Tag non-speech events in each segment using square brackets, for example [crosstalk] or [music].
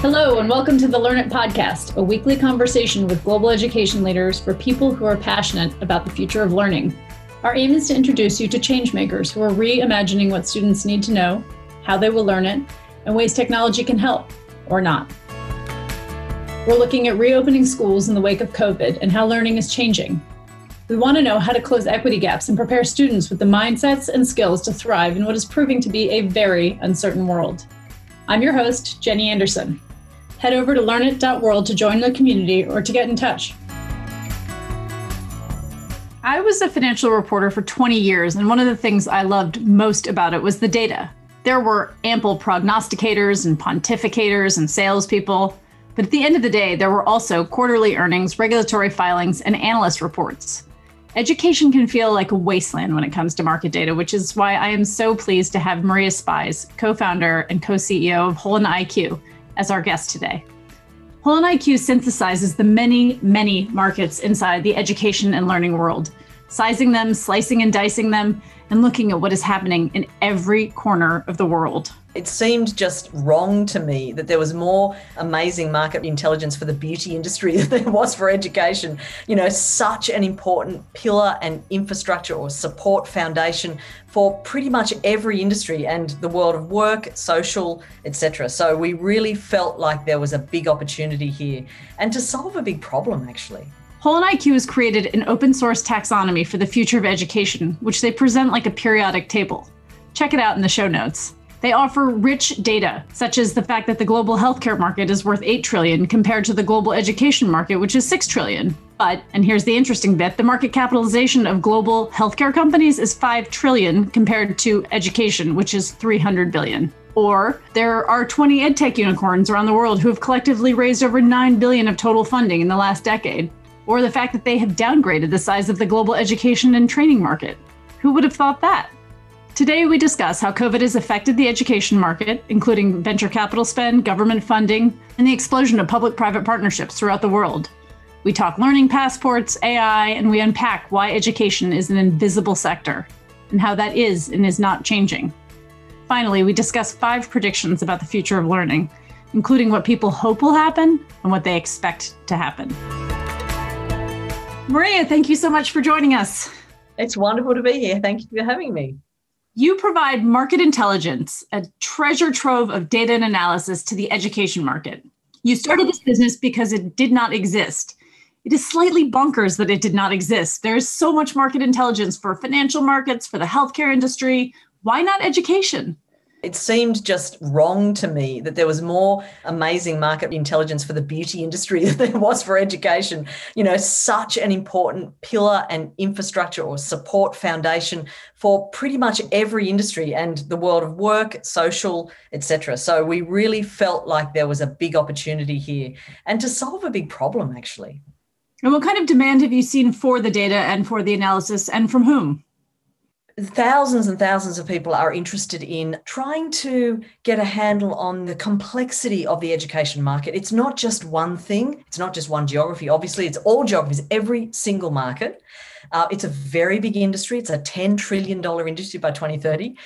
Hello, and welcome to the Learn It podcast, a weekly conversation with global education leaders for people who are passionate about the future of learning. Our aim is to introduce you to changemakers who are reimagining what students need to know, how they will learn it, and ways technology can help or not. We're looking at reopening schools in the wake of COVID and how learning is changing. We want to know how to close equity gaps and prepare students with the mindsets and skills to thrive in what is proving to be a very uncertain world. I'm your host, Jenny Anderson. Head over to learnit.world to join the community or to get in touch. I was a financial reporter for 20 years, and one of the things I loved most about it was the data. There were ample prognosticators and pontificators and salespeople, but at the end of the day, there were also quarterly earnings, regulatory filings, and analyst reports. Education can feel like a wasteland when it comes to market data, which is why I am so pleased to have Maria Spies, co founder and co CEO of HolonIQ, as our guest today. HolonIQ synthesizes the many, many markets inside the education and learning world, sizing them, slicing and dicing them, and looking at what is happening in every corner of the world. It seemed just wrong to me that there was more amazing market intelligence for the beauty industry [laughs] than there was for education. You know, such an important pillar and infrastructure or support foundation for pretty much every industry and the world of work, social, etc. So we really felt like there was a big opportunity here and to solve a big problem actually. HolonIQ has created an open source taxonomy for the future of education, which they present like a periodic table. Check it out in the show notes. They offer rich data, such as the fact that the global healthcare market is worth 8 trillion compared to the global education market, which is 6 trillion. But, and here's the interesting bit, the market capitalization of global healthcare companies is 5 trillion compared to education, which is 300 billion. Or there are 20 edtech unicorns around the world who have collectively raised over 9 billion of total funding in the last decade. Or the fact that they have downgraded the size of the global education and training market. Who would have thought that? Today, we discuss how COVID has affected the education market, including venture capital spend, government funding, and the explosion of public private partnerships throughout the world. We talk learning passports, AI, and we unpack why education is an invisible sector and how that is and is not changing. Finally, we discuss five predictions about the future of learning, including what people hope will happen and what they expect to happen. Maria, thank you so much for joining us. It's wonderful to be here. Thank you for having me. You provide market intelligence, a treasure trove of data and analysis to the education market. You started this business because it did not exist. It is slightly bonkers that it did not exist. There is so much market intelligence for financial markets, for the healthcare industry. Why not education? It seemed just wrong to me that there was more amazing market intelligence for the beauty industry [laughs] than there was for education. You know, such an important pillar and infrastructure or support foundation for pretty much every industry and the world of work, social, etc. So we really felt like there was a big opportunity here and to solve a big problem actually. And what kind of demand have you seen for the data and for the analysis and from whom? Thousands and thousands of people are interested in trying to get a handle on the complexity of the education market. It's not just one thing, it's not just one geography. Obviously, it's all geographies, every single market. Uh, it's a very big industry. It's a $10 trillion industry by 2030.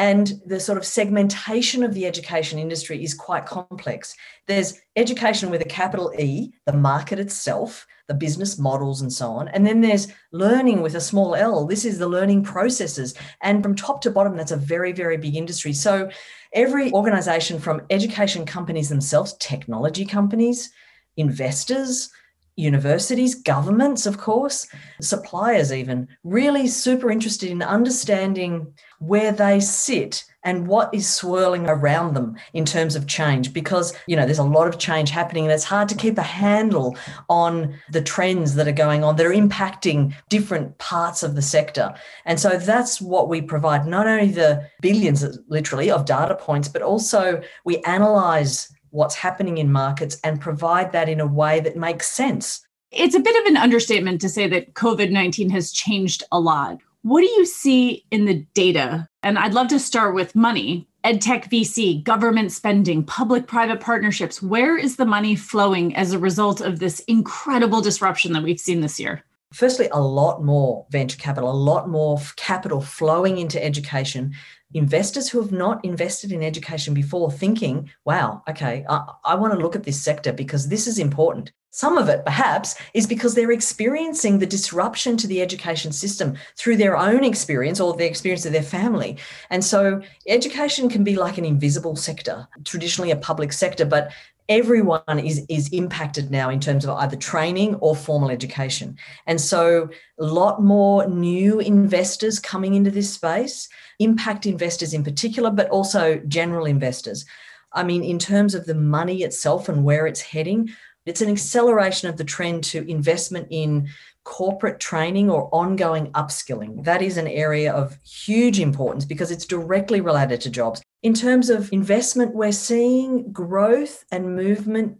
And the sort of segmentation of the education industry is quite complex. There's education with a capital E, the market itself, the business models and so on. And then there's learning with a small L. This is the learning processes. And from top to bottom, that's a very, very big industry. So every organization from education companies themselves, technology companies, investors, universities, governments, of course, suppliers, even really super interested in understanding where they sit and what is swirling around them in terms of change. Because you know there's a lot of change happening and it's hard to keep a handle on the trends that are going on that are impacting different parts of the sector. And so that's what we provide not only the billions literally of data points but also we analyze what's happening in markets and provide that in a way that makes sense. It's a bit of an understatement to say that COVID 19 has changed a lot. What do you see in the data? And I'd love to start with money, EdTech VC, government spending, public private partnerships. Where is the money flowing as a result of this incredible disruption that we've seen this year? Firstly, a lot more venture capital, a lot more capital flowing into education. Investors who have not invested in education before thinking, wow, okay, I, I want to look at this sector because this is important. Some of it, perhaps, is because they're experiencing the disruption to the education system through their own experience or the experience of their family. And so, education can be like an invisible sector, traditionally a public sector, but everyone is, is impacted now in terms of either training or formal education. And so, a lot more new investors coming into this space, impact investors in particular, but also general investors. I mean, in terms of the money itself and where it's heading, it's an acceleration of the trend to investment in corporate training or ongoing upskilling. That is an area of huge importance because it's directly related to jobs. In terms of investment, we're seeing growth and movement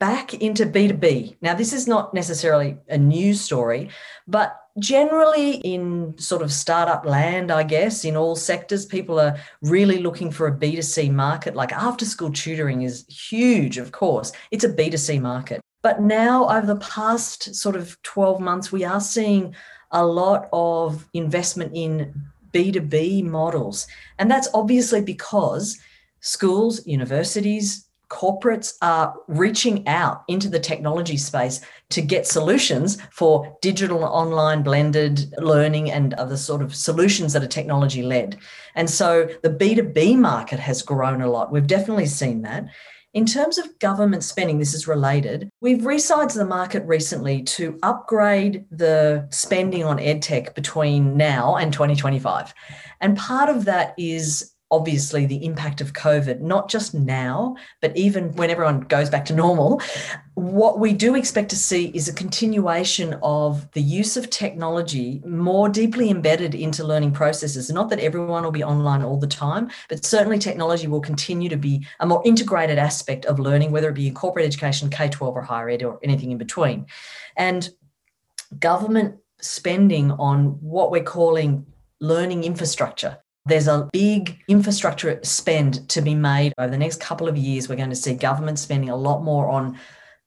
back into B2B. Now, this is not necessarily a news story, but generally in sort of startup land, I guess, in all sectors, people are really looking for a B2C market. Like after school tutoring is huge, of course, it's a B2C market. But now, over the past sort of 12 months, we are seeing a lot of investment in B2B models. And that's obviously because schools, universities, corporates are reaching out into the technology space to get solutions for digital online blended learning and other sort of solutions that are technology led. And so the B2B market has grown a lot. We've definitely seen that. In terms of government spending, this is related. We've resized the market recently to upgrade the spending on edtech between now and 2025. And part of that is obviously the impact of COVID, not just now, but even when everyone goes back to normal, what we do expect to see is a continuation of the use of technology more deeply embedded into learning processes. Not that everyone will be online all the time, but certainly technology will continue to be a more integrated aspect of learning, whether it be in corporate education, K 12 or higher ed, or anything in between. And government spending on what we're calling learning infrastructure there's a big infrastructure spend to be made over the next couple of years. We're going to see government spending a lot more on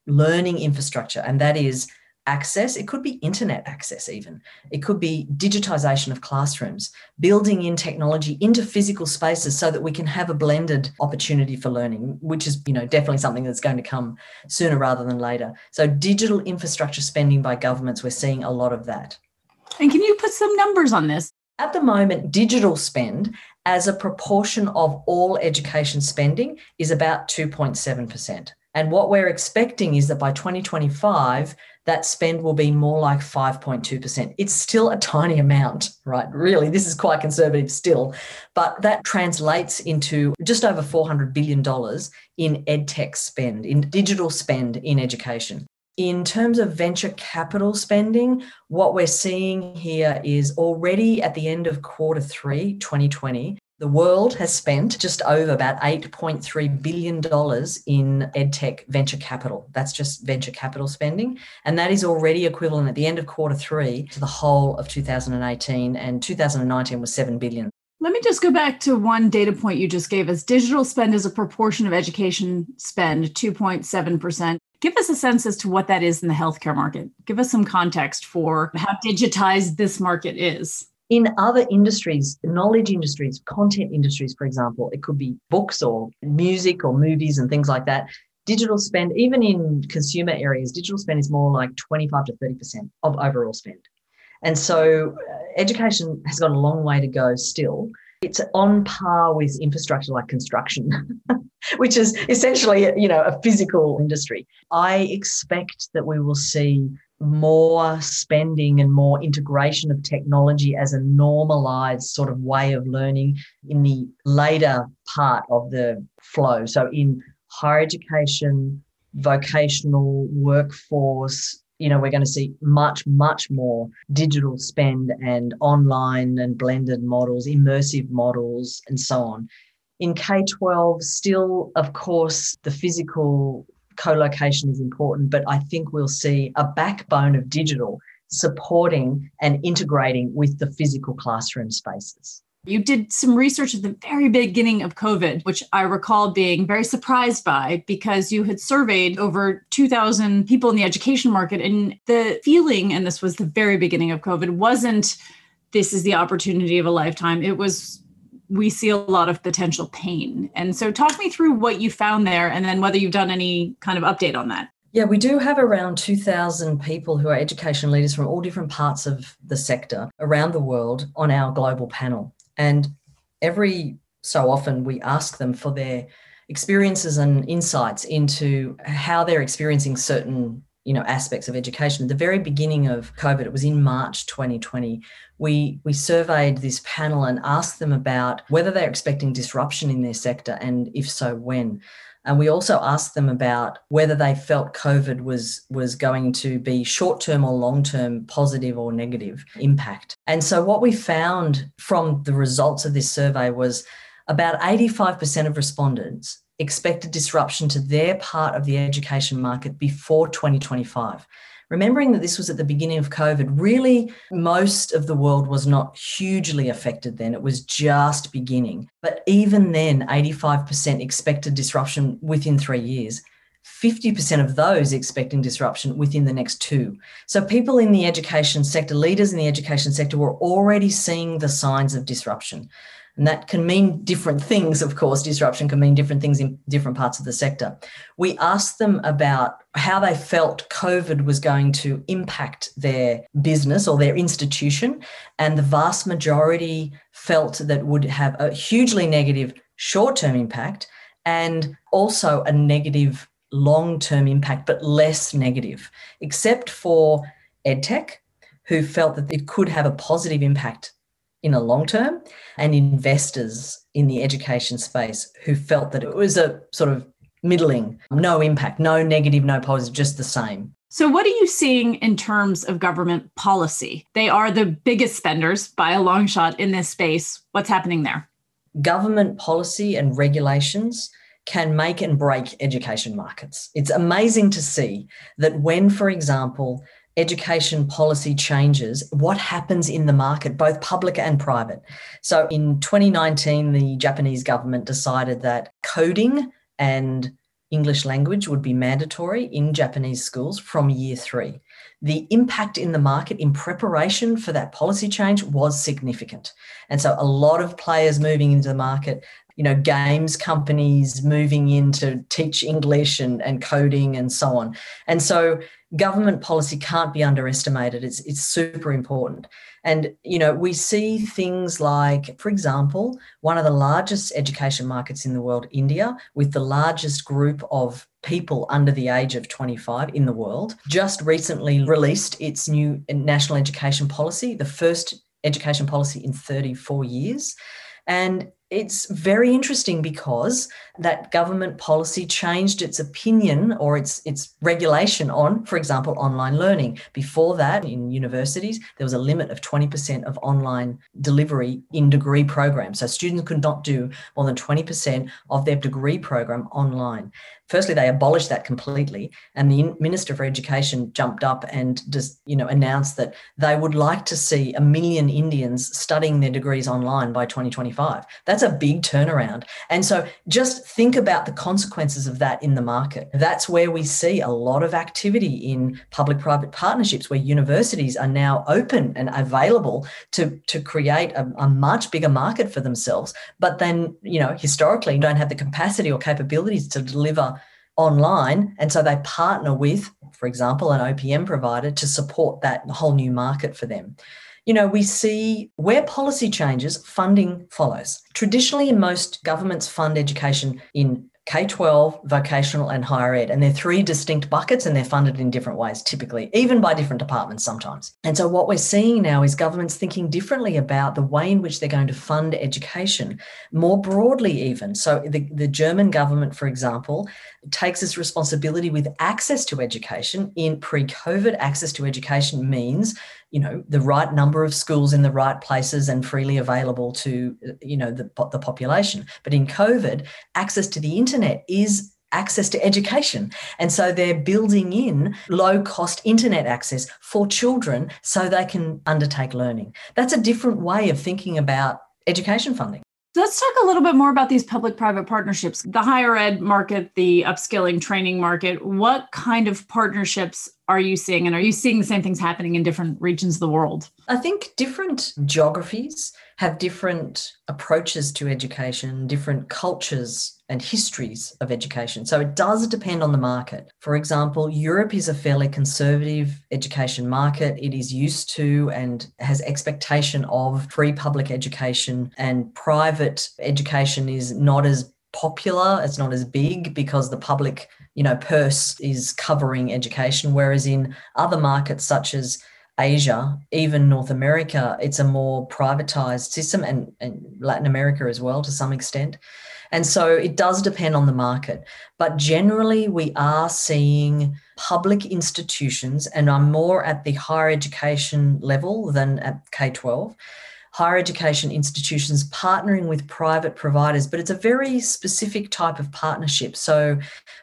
learning infrastructure, and that is access. It could be internet access, even. It could be digitization of classrooms, building in technology into physical spaces so that we can have a blended opportunity for learning, which is, you know, definitely something that's going to come sooner rather than later. So digital infrastructure spending by governments, we're seeing a lot of that. And can you put some numbers on this? At the moment, digital spend as a proportion of all education spending is about 2.7%. And what we're expecting is that by 2025, that spend will be more like 5.2%. It's still a tiny amount, right? Really, this is quite conservative still, but that translates into just over $400 billion in edtech spend, in digital spend in education. In terms of venture capital spending, what we're seeing here is already at the end of quarter three, 2020, the world has spent just over about $8.3 billion in edtech venture capital. That's just venture capital spending. And that is already equivalent at the end of quarter three to the whole of 2018. And 2019 was 7 billion. Let me just go back to one data point you just gave us. Digital spend as a proportion of education spend, 2.7%. Give us a sense as to what that is in the healthcare market. Give us some context for how digitized this market is. In other industries, knowledge industries, content industries, for example, it could be books or music or movies and things like that. Digital spend, even in consumer areas, digital spend is more like 25 to 30% of overall spend. And so uh, education has got a long way to go still. It's on par with infrastructure like construction, [laughs] which is essentially, you know, a physical industry. I expect that we will see more spending and more integration of technology as a normalized sort of way of learning in the later part of the flow. So in higher education, vocational workforce, you know, we're going to see much, much more digital spend and online and blended models, immersive models, and so on. In K 12, still, of course, the physical co location is important, but I think we'll see a backbone of digital supporting and integrating with the physical classroom spaces. You did some research at the very beginning of COVID, which I recall being very surprised by because you had surveyed over 2,000 people in the education market. And the feeling, and this was the very beginning of COVID, wasn't this is the opportunity of a lifetime. It was we see a lot of potential pain. And so, talk me through what you found there and then whether you've done any kind of update on that. Yeah, we do have around 2,000 people who are education leaders from all different parts of the sector around the world on our global panel. And every so often we ask them for their experiences and insights into how they're experiencing certain you know aspects of education. At the very beginning of covid it was in march 2020 we we surveyed this panel and asked them about whether they're expecting disruption in their sector and if so when and we also asked them about whether they felt COVID was, was going to be short term or long term positive or negative impact. And so, what we found from the results of this survey was about 85% of respondents expected disruption to their part of the education market before 2025 remembering that this was at the beginning of COVID, really most of the world was not hugely affected then. It was just beginning. But even then, 85% expected disruption within three years. 50% of those expecting disruption within the next two. So, people in the education sector, leaders in the education sector, were already seeing the signs of disruption. And that can mean different things, of course. Disruption can mean different things in different parts of the sector. We asked them about how they felt COVID was going to impact their business or their institution. And the vast majority felt that would have a hugely negative short term impact and also a negative long term impact, but less negative, except for EdTech, who felt that it could have a positive impact in a long term and investors in the education space who felt that it was a sort of middling, no impact, no negative, no positive, just the same. So, what are you seeing in terms of government policy? They are the biggest spenders by a long shot in this space. What's happening there? Government policy and regulations can make and break education markets. It's amazing to see that when, for example, education policy changes, what happens in the market, both public and private. So in 2019, the Japanese government decided that coding and English language would be mandatory in Japanese schools from year three. The impact in the market in preparation for that policy change was significant. And so a lot of players moving into the market, you know, games companies moving in to teach English and, and coding and so on. And so government policy can't be underestimated. It's, it's super important. And, you know, we see things like, for example, one of the largest education markets in the world, India, with the largest group of people under the age of 25 in the world, just recently released its new national education policy, the first education policy in 34 years. And it's very interesting because that government policy changed its opinion or its its regulation on for example online learning. Before that in universities there was a limit of 20% of online delivery in degree programs. So students could not do more than 20% of their degree program online firstly they abolished that completely and the minister for education jumped up and just you know announced that they would like to see a million indians studying their degrees online by 2025 that's a big turnaround. And so just think about the consequences of that in the market. That's where we see a lot of activity in public private partnerships where universities are now open and available to to create a, a much bigger market for themselves but then you know historically don't have the capacity or capabilities to deliver online. And so they partner with, for example, an OPM provider to support that whole new market for them. You know, we see where policy changes, funding follows. Traditionally, most governments fund education in K 12, vocational, and higher ed. And they're three distinct buckets and they're funded in different ways, typically, even by different departments sometimes. And so, what we're seeing now is governments thinking differently about the way in which they're going to fund education, more broadly, even. So, the, the German government, for example, takes its responsibility with access to education. In pre COVID, access to education means you know the right number of schools in the right places and freely available to you know the, the population but in covid access to the internet is access to education. And so they're building in low cost internet access for children so they can undertake learning. That's a different way of thinking about education funding. Let's talk a little bit more about these public private partnerships, the higher ed market, the upskilling training market. What kind of partnerships are you seeing? And are you seeing the same things happening in different regions of the world? I think different geographies have different approaches to education, different cultures and histories of education. So it does depend on the market. For example, Europe is a fairly conservative education market. It is used to and has expectation of free public education, and private education is not as popular, it's not as big because the public, you know, purse is covering education whereas in other markets such as Asia, even North America, it's a more privatized system and, and Latin America as well to some extent. And so it does depend on the market. But generally, we are seeing public institutions, and I'm more at the higher education level than at K 12 higher education institutions partnering with private providers, but it's a very specific type of partnership. So,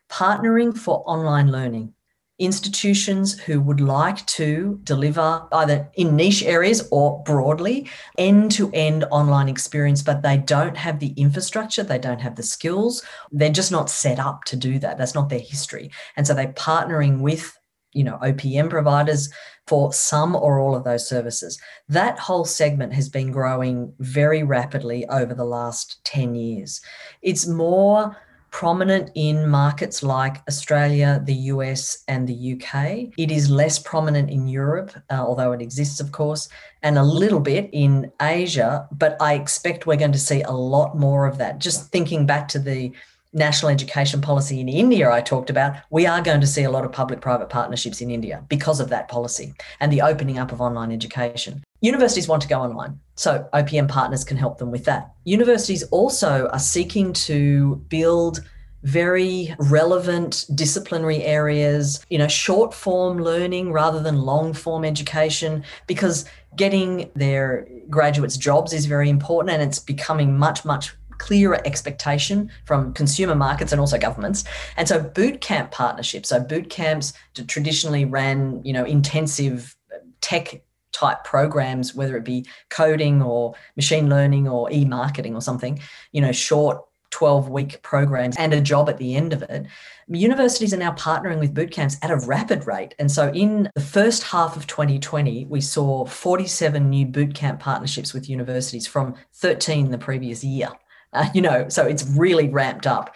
partnering for online learning institutions who would like to deliver either in niche areas or broadly end to end online experience, but they don't have the infrastructure, they don't have the skills, they're just not set up to do that. That's not their history. And so they're partnering with you know OPM providers for some or all of those services. That whole segment has been growing very rapidly over the last 10 years. It's more prominent in markets like Australia, the US, and the UK. It is less prominent in Europe, uh, although it exists, of course, and a little bit in Asia. But I expect we're going to see a lot more of that. Just thinking back to the national education policy in India I talked about, we are going to see a lot of public private partnerships in India because of that policy and the opening up of online education. Universities want to go online, so OPM partners can help them with that. Universities also are seeking to build very relevant disciplinary areas, you know, short form learning rather than long form education, because getting their graduates jobs is very important and it's becoming much, much clearer expectation from consumer markets and also governments. And so boot camp partnerships, so boot camps traditionally ran, you know, intensive tech type programs, whether it be coding or machine learning or e-marketing or something, you know, short 12 week programs and a job at the end of it. Universities are now partnering with boot camps at a rapid rate. And so in the first half of 2020, we saw 47 new boot camp partnerships with universities from 13 the previous year. Uh, you know, so it's really ramped up.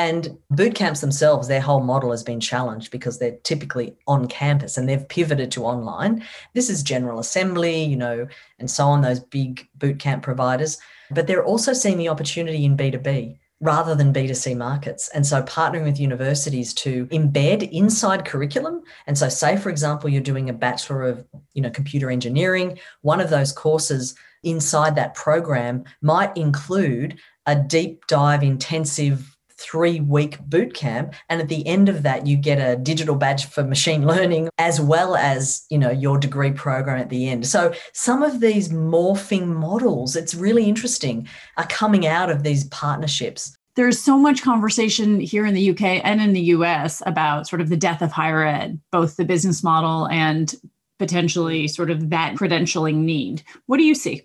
And boot camps themselves, their whole model has been challenged because they're typically on campus and they've pivoted to online. This is General Assembly, you know, and so on, those big boot camp providers. But they're also seeing the opportunity in B2B rather than B2C markets. And so partnering with universities to embed inside curriculum. And so say, for example, you're doing a Bachelor of, you know, computer engineering, one of those courses inside that program might include a deep dive intensive three week boot camp and at the end of that you get a digital badge for machine learning as well as you know your degree program at the end. So some of these morphing models it's really interesting are coming out of these partnerships. There's so much conversation here in the UK and in the US about sort of the death of higher ed both the business model and potentially sort of that credentialing need. What do you see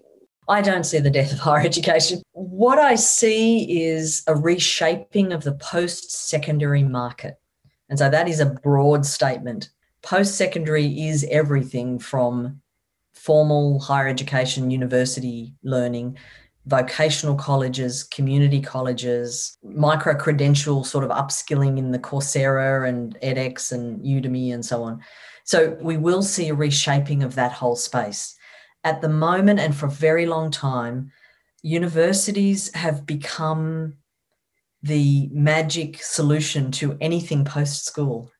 I don't see the death of higher education. What I see is a reshaping of the post secondary market. And so that is a broad statement. Post secondary is everything from formal higher education, university learning, vocational colleges, community colleges, micro credential sort of upskilling in the Coursera and edX and Udemy and so on. So we will see a reshaping of that whole space at the moment and for a very long time, universities have become the magic solution to anything post school.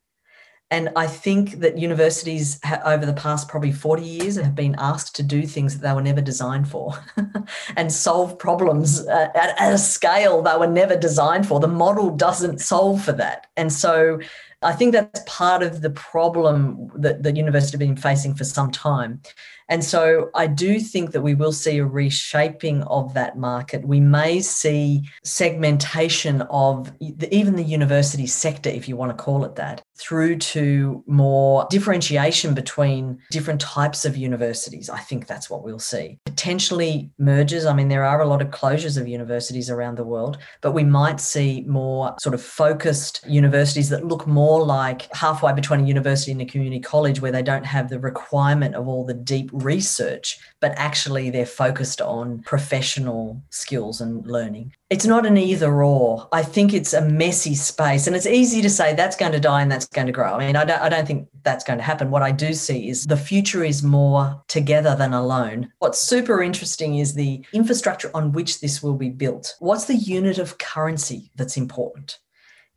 And I think that universities over the past probably 40 years have been asked to do things that they were never designed for [laughs] and solve problems uh, at, at, a scale they were never designed for. The model doesn't solve for that. And so I think that's part of the problem that the university have been facing for some time. And so I do think that we will see a reshaping of that market. We may see segmentation of even the university sector, if you want to call it that, through to more differentiation between different types of universities. I think that's what we'll see. Potentially mergers. I mean, there are a lot of closures of universities around the world, but we might see more sort of focused universities that look more like halfway between a university and a community college where they don't have the requirement of all the deep research, but actually they're focused on professional skills and learning. It's not an either or. I think it's a messy space. And it's easy to say that's going to die and that's going to grow. I mean, I don't, I don't think that's going to happen. What I do see is the future is more together than alone. What's super interesting is the infrastructure on which this will be built. What's the unit of currency that's important?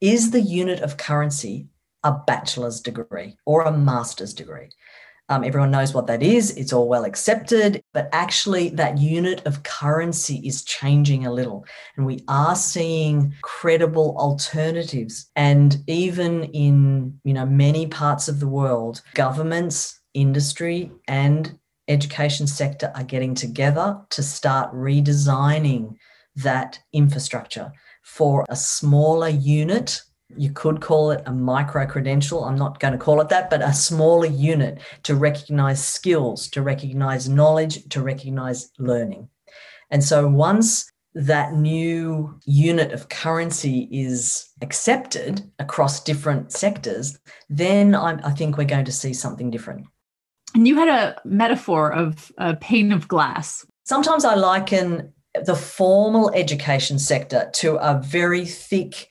Is the unit of currency a bachelor's degree or a master's degree? Um, everyone knows what that is. It's all well accepted, but actually, that unit of currency is changing a little. And we are seeing credible alternatives. And even in you know many parts of the world, governments, industry, and education sector are getting together to start redesigning that infrastructure for a smaller unit you could call it a micro credential. I'm not going to call it that, but a smaller unit to recognize skills, to recognize knowledge, to recognize learning. And so once that new unit of currency is accepted across different sectors, then I'm, i think we're going to see something different. And you had a metaphor of a pane of glass. Sometimes I liken the formal education sector to a very thick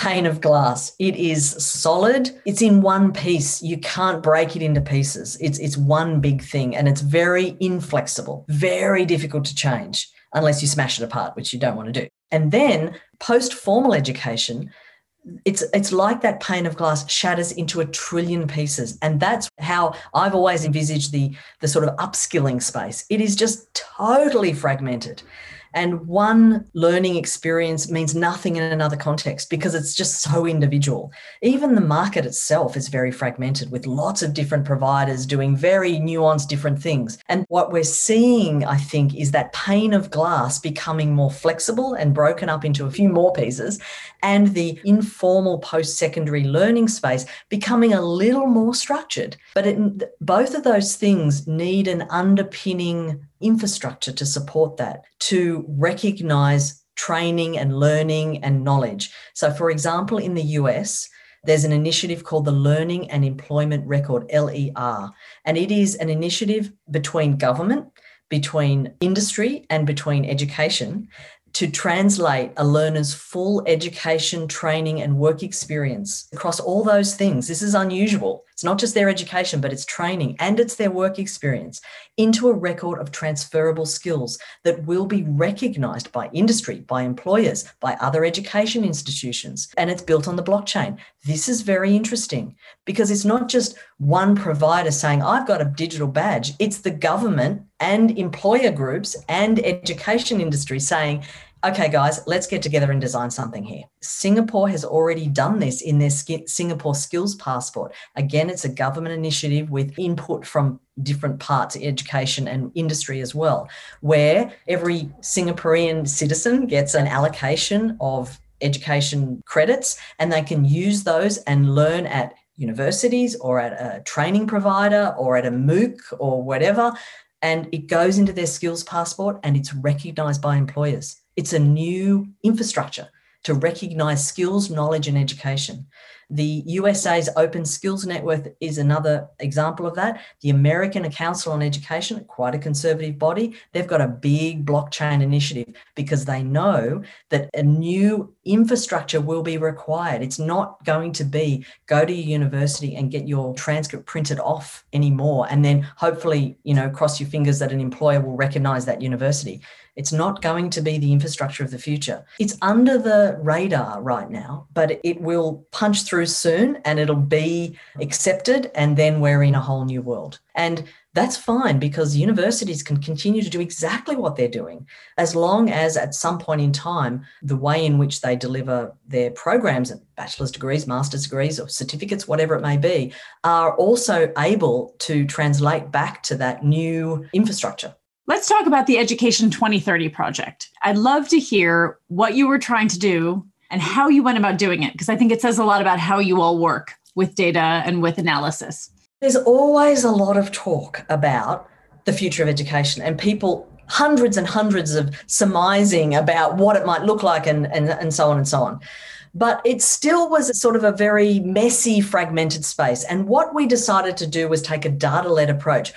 pane of glass. It is solid. It's in one piece. You can't break it into pieces. It's it's one big thing and it's very inflexible, very difficult to change unless you smash it apart, which you don't want to do. And then post formal education, it's it's like that pane of glass shatters into a trillion pieces and that's how i've always envisaged the the sort of upskilling space it is just totally fragmented and one learning experience means nothing in another context because it's just so individual. Even the market itself is very fragmented with lots of different providers doing very nuanced different things. And what we're seeing, I think, is that pane of glass becoming more flexible and broken up into a few more pieces, and the informal post secondary learning space becoming a little more structured. But it, both of those things need an underpinning infrastructure to support that, to recognize training and learning and knowledge. So, for example, in the US, there's an initiative called the Learning and Employment Record, LER, and it is an initiative between government, between industry, and between education to translate a learner's full education, training, and work experience across all those things. This is unusual. It's not just their education, but it's training and it's their work experience into a record of transferable skills that will be recognized by industry, by employers, by other education institutions. And it's built on the blockchain. This is very interesting because it's not just one provider saying, I've got a digital badge, it's the government and employer groups and education industry saying, okay, guys, let's get together and design something here. Singapore has already done this in their Singapore Skills Passport. Again, it's a government initiative with input from different parts, of education and industry as well, where every Singaporean citizen gets an allocation of education credits and they can use those and learn at universities or at a training provider or at a MOOC or whatever. And it goes into their skills passport and it's recognized by employers. It's a new infrastructure to recognize skills, knowledge, and education. The USA's Open Skills Network is another example of that. The American Council on Education, quite a conservative body, they've got a big blockchain initiative because they know that a new infrastructure will be required. It's not going to be go to your university and get your transcript printed off anymore and then hopefully, you know, cross your fingers that an employer will recognize that university It's not going to be the infrastructure of the future. It's under the radar right now, but it will punch through soon and it'll be accepted. And then we're in a whole new world. And that's fine because universities can continue to do exactly what they're doing as long as at some point in time the way in which they deliver their programs and bachelor's degrees master's degrees or certificates whatever it may be are also able to translate back to that new infrastructure Let's talk about the Education 2030 project. I'd love to hear what you were trying to do and how you went about doing it, because I think it says a lot about how you all work with data and with analysis. There's always a lot of talk about the future of education and people hundreds and hundreds of surmising about what it might look like and, and, and so on and so on. But it still was sort of a very messy, fragmented space. And what we decided to do was take a data led approach.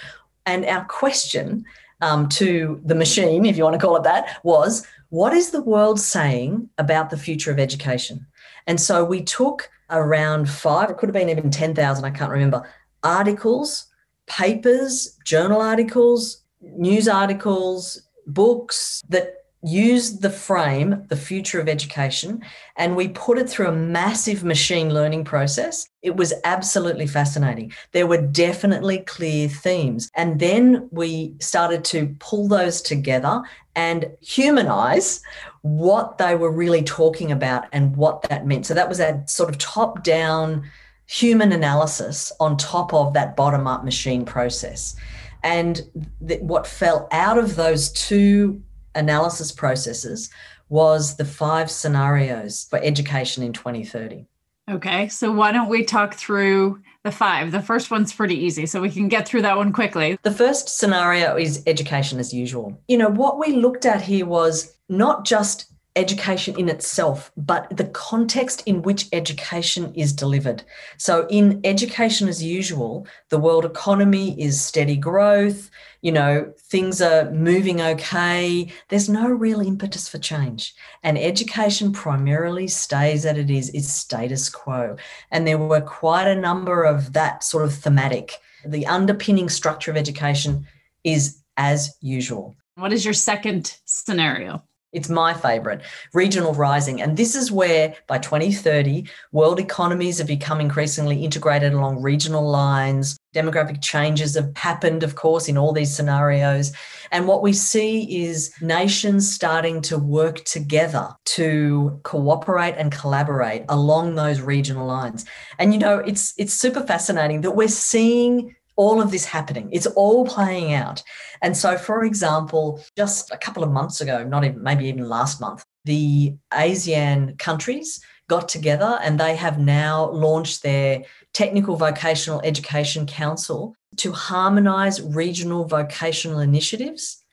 And our question um, to the machine, if you want to call it that, was what is the world saying about the future of education? And so we took around five, it could have been even 10,000, I can't remember, articles, papers, journal articles, news articles, books that used the frame, the future of education, and we put it through a massive machine learning process. It was absolutely fascinating. There were definitely clear themes. And then we started to pull those together and humanize what they were really talking about and what that meant. So that was a sort of top down human analysis on top of that bottom up machine process. And th- what fell out of those two analysis processes was the five scenarios for education in 2030. Okay, so why don't we talk through the five? The first one's pretty easy, so we can get through that one quickly. The first scenario is education as usual. You know, what we looked at here was not just education in itself, but the context in which education is delivered. So, in education as usual, the world economy is steady growth, you know, things are moving okay. There's no real impetus for change. And education primarily stays as it is, is status quo. And there were quite a number of that sort of thematic. The underpinning structure of education is as usual. What is your second scenario? It's my favorite, regional rising. And this is where by 2030, world economies have become increasingly integrated along regional lines. Demographic changes have happened, of course, in all these scenarios. And what we see is nations starting to work together to cooperate and collaborate along those regional lines. And you know, it's it's super fascinating that we're seeing all of this happening. It's all playing out. And so, for example, just a couple of months ago, not even maybe even last month, the ASEAN countries got together and they have now launched their Technical Vocational Education Council to harmonize regional vocational initiatives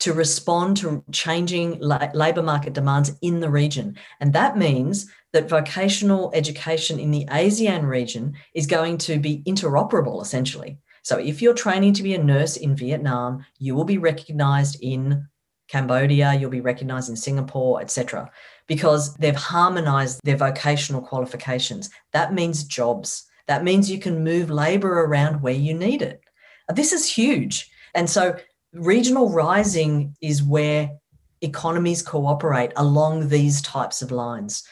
to respond to changing labour market demands in the region. And that means that vocational education in the ASEAN region is going to be interoperable essentially. So if you're training to be a nurse in Vietnam, you will be recognized in Cambodia, you'll be recognized in Singapore, etc., because they've harmonized their vocational qualifications. That means jobs. That means you can move labor around where you need it. This is huge. And so regional rising is where economies cooperate along these types of lines.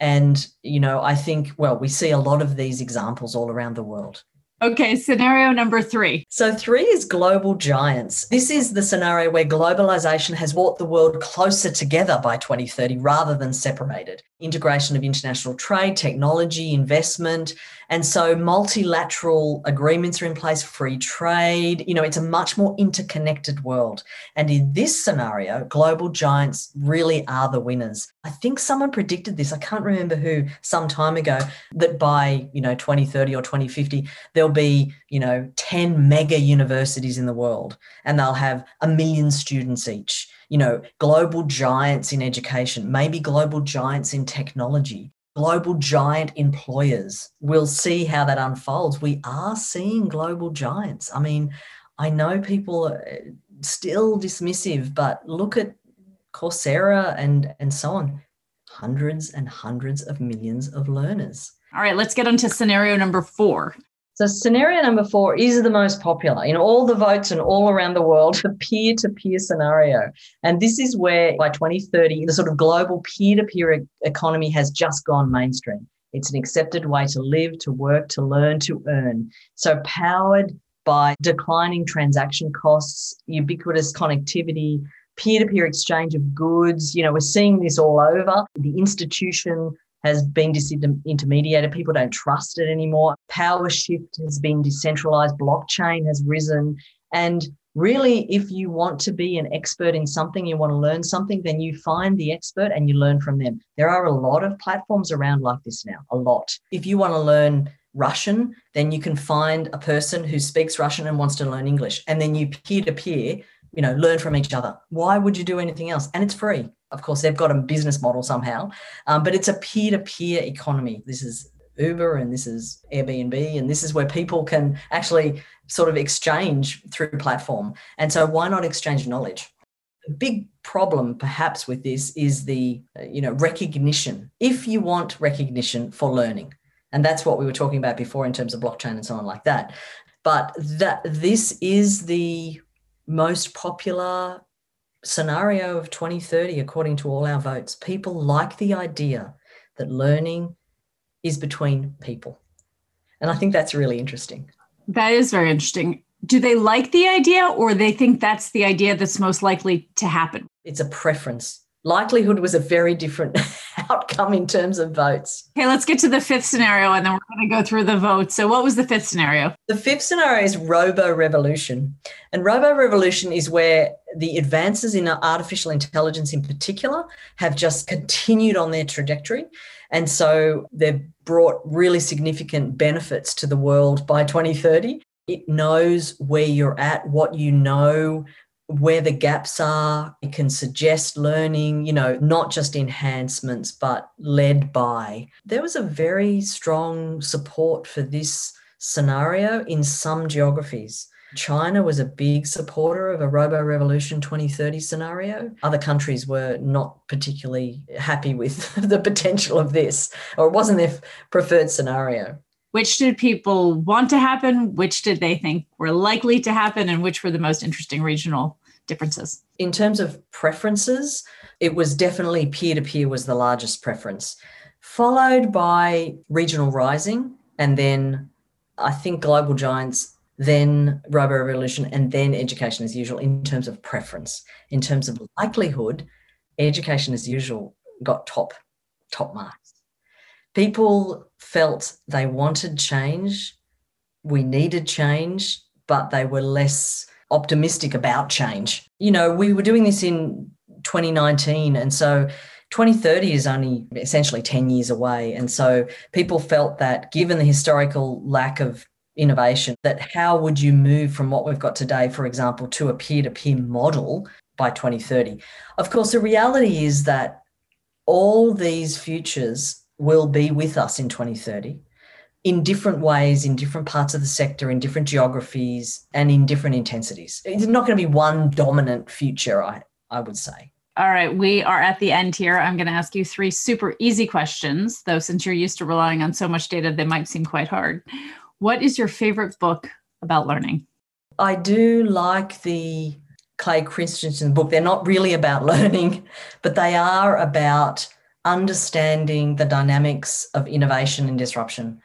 And, you know, I think, well, we see a lot of these examples all around the world. Okay, scenario number three. So, three is global giants. This is the scenario where globalization has brought the world closer together by 2030 rather than separated. Integration of international trade, technology, investment, and so multilateral agreements are in place, free trade. You know, it's a much more interconnected world. And in this scenario, global giants really are the winners. I think someone predicted this, I can't remember who, some time ago, that by, you know, 2030 or 2050, there'll be, you know, 10 mega universities in the world and they'll have a million students each you know, global giants in education, maybe global giants in technology global giant employers. We'll see how that unfolds. We are seeing global giants. I mean, I know people are eh, still dismissive, but look at Coursera and, and so on. Hundreds and hundreds of millions of learners. All right, let's get on to scenario number four. So, scenario number four is the most popular in all the votes and all around the world, [laughs] the peer to peer scenario. And this is where by 2030, the sort of global peer to peer economy has just gone mainstream. It's an accepted way to live, to work, to learn, to earn. So, powered by declining transaction costs, ubiquitous connectivity, peer to peer exchange of goods. You know, we're seeing this all over. The institution has been disintermediated. People don't trust it anymore. Power shift has been decentralized. Blockchain has risen. And really, if you want to be an expert in something, you want to learn something, then you find the expert and you learn from them. There are a lot of platforms around like this now, a lot. If you want to learn Russian, then you can find a person who speaks Russian and wants to learn English. And then you peer to peer, you know, learn from each other. Why would you do anything else? And it's free. Of course, they've got a business model somehow, um, but it's a peer to peer economy. This is Uber and this is Airbnb, and this is where people can actually sort of exchange through platform. And so, why not exchange knowledge? A big problem, perhaps, with this is the you know recognition. If you want recognition for learning, and that's what we were talking about before in terms of blockchain and so on like that. But that this is the most popular scenario of 2030, according to all our votes. People like the idea that learning is between people. And I think that's really interesting. That is very interesting. Do they like the idea or they think that's the idea that's most likely to happen? It's a preference likelihood was a very different [laughs] outcome in terms of votes. Okay, let's get to the fifth scenario and then we're going to go through the votes. So, what was the fifth scenario? The fifth scenario is robo revolution. And robo revolution is where the advances in artificial intelligence, in particular, have just continued on their trajectory. And so they've brought really significant benefits to the world by 2030. It knows where you're at, what you know, where the gaps are. It can suggest learning, you know, not just enhancements, but led by. There was a very strong support for this scenario in some geographies. China was a big supporter of a robo revolution 2030 scenario. Other countries were not particularly happy with [laughs] the potential of this, or it wasn't their preferred scenario. Which did people want to happen? Which did they think were likely to happen? And which were the most interesting regional differences? In terms of preferences, it was definitely peer to peer was the largest preference, followed by regional rising, and then I think global giants, then robo revolution, and then education as usual in terms of preference. In terms of likelihood, education as usual got top top marks people felt they wanted change, we needed change, but they were less optimistic about change. You know, we were doing this in 2019, and so 2030 is only essentially 10 years away. And so people felt that given the historical lack of innovation, that how would you move from what we've got today, for example, to a peer to peer model by 2030? Of course, the reality is that all these futures will be with us in 2030 in different ways, in different parts of the sector, in different geographies, and in different intensities. It's not going to be one dominant future, I, I would say. All right, we are at the end here. I'm going to ask you three super easy questions, though, since you're used to relying on so much data, they might seem quite hard. What is your favorite book about learning? I do like the Clay Christensen book. They're not really about [laughs] learning, but they are about understanding the dynamics of innovation and disruption.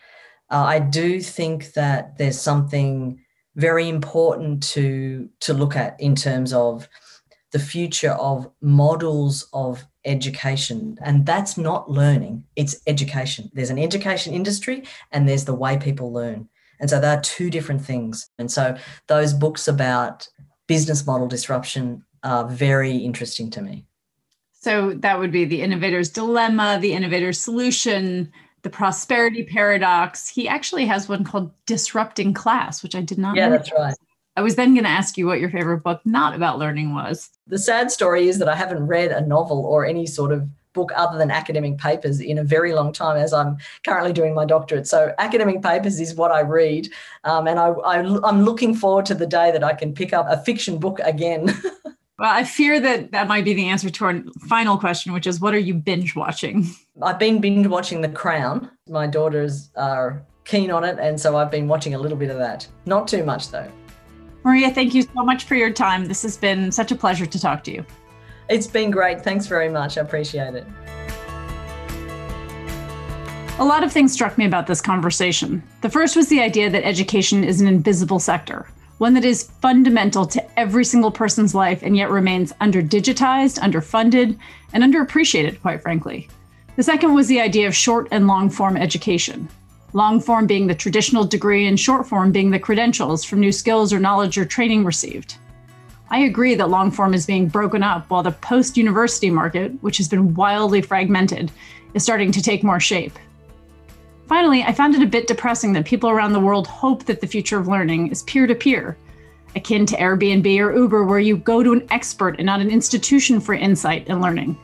Uh, I do think that there's something very important to to look at in terms of the future of models of education and that's not learning it's education. There's an education industry and there's the way people learn. And so there are two different things. And so those books about business model disruption are very interesting to me so that would be the innovator's dilemma, the innovator's solution, the prosperity paradox. He actually has one called Disrupting Class, which I did not Yeah, know. that's right. I was then going to ask you what your favorite book not about learning was. The sad story is that I haven't read a novel or any sort of book other than academic papers in a very long time as I'm currently doing my doctorate. So academic papers is what I read. Um, and I, I, I'm looking forward to the day that I can pick up a fiction book again. [laughs] Well, I fear that that might be the answer to our final question, which is what are you binge watching? I've been binge watching The Crown. My daughters are keen on it. And so I've been watching a little bit of that. Not too much, though. Maria, thank you so much for your time. This has been such a pleasure to talk to you. It's been great. Thanks very much. I appreciate it. A lot of things struck me about this conversation. The first was the idea that education is an invisible sector, one that is fundamental to every single person's life and yet remains under-digitized, underfunded, and underappreciated, quite frankly. The second was the idea of short and long form education. Long form being the traditional degree, and short form being the credentials from new skills or knowledge or training received. I agree that long form is being broken up while the post university market, which has been wildly fragmented, is starting to take more shape. Finally, I found it a bit depressing that people around the world hope that the future of learning is peer to peer, akin to Airbnb or Uber, where you go to an expert and not an institution for insight and learning,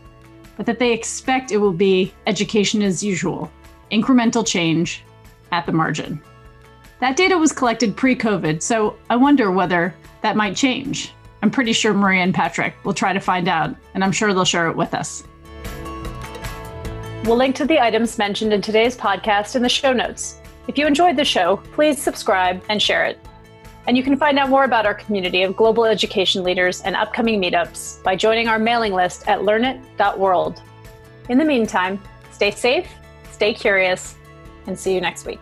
but that they expect it will be education as usual, incremental change at the margin. That data was collected pre COVID, so I wonder whether that might change. I'm pretty sure Maria and Patrick will try to find out, and I'm sure they'll share it with us. We'll link to the items mentioned in today's podcast in the show notes. If you enjoyed the show, please subscribe and share it. And you can find out more about our community of global education leaders and upcoming meetups by joining our mailing list at learnit.world. In the meantime, stay safe, stay curious, and see you next week.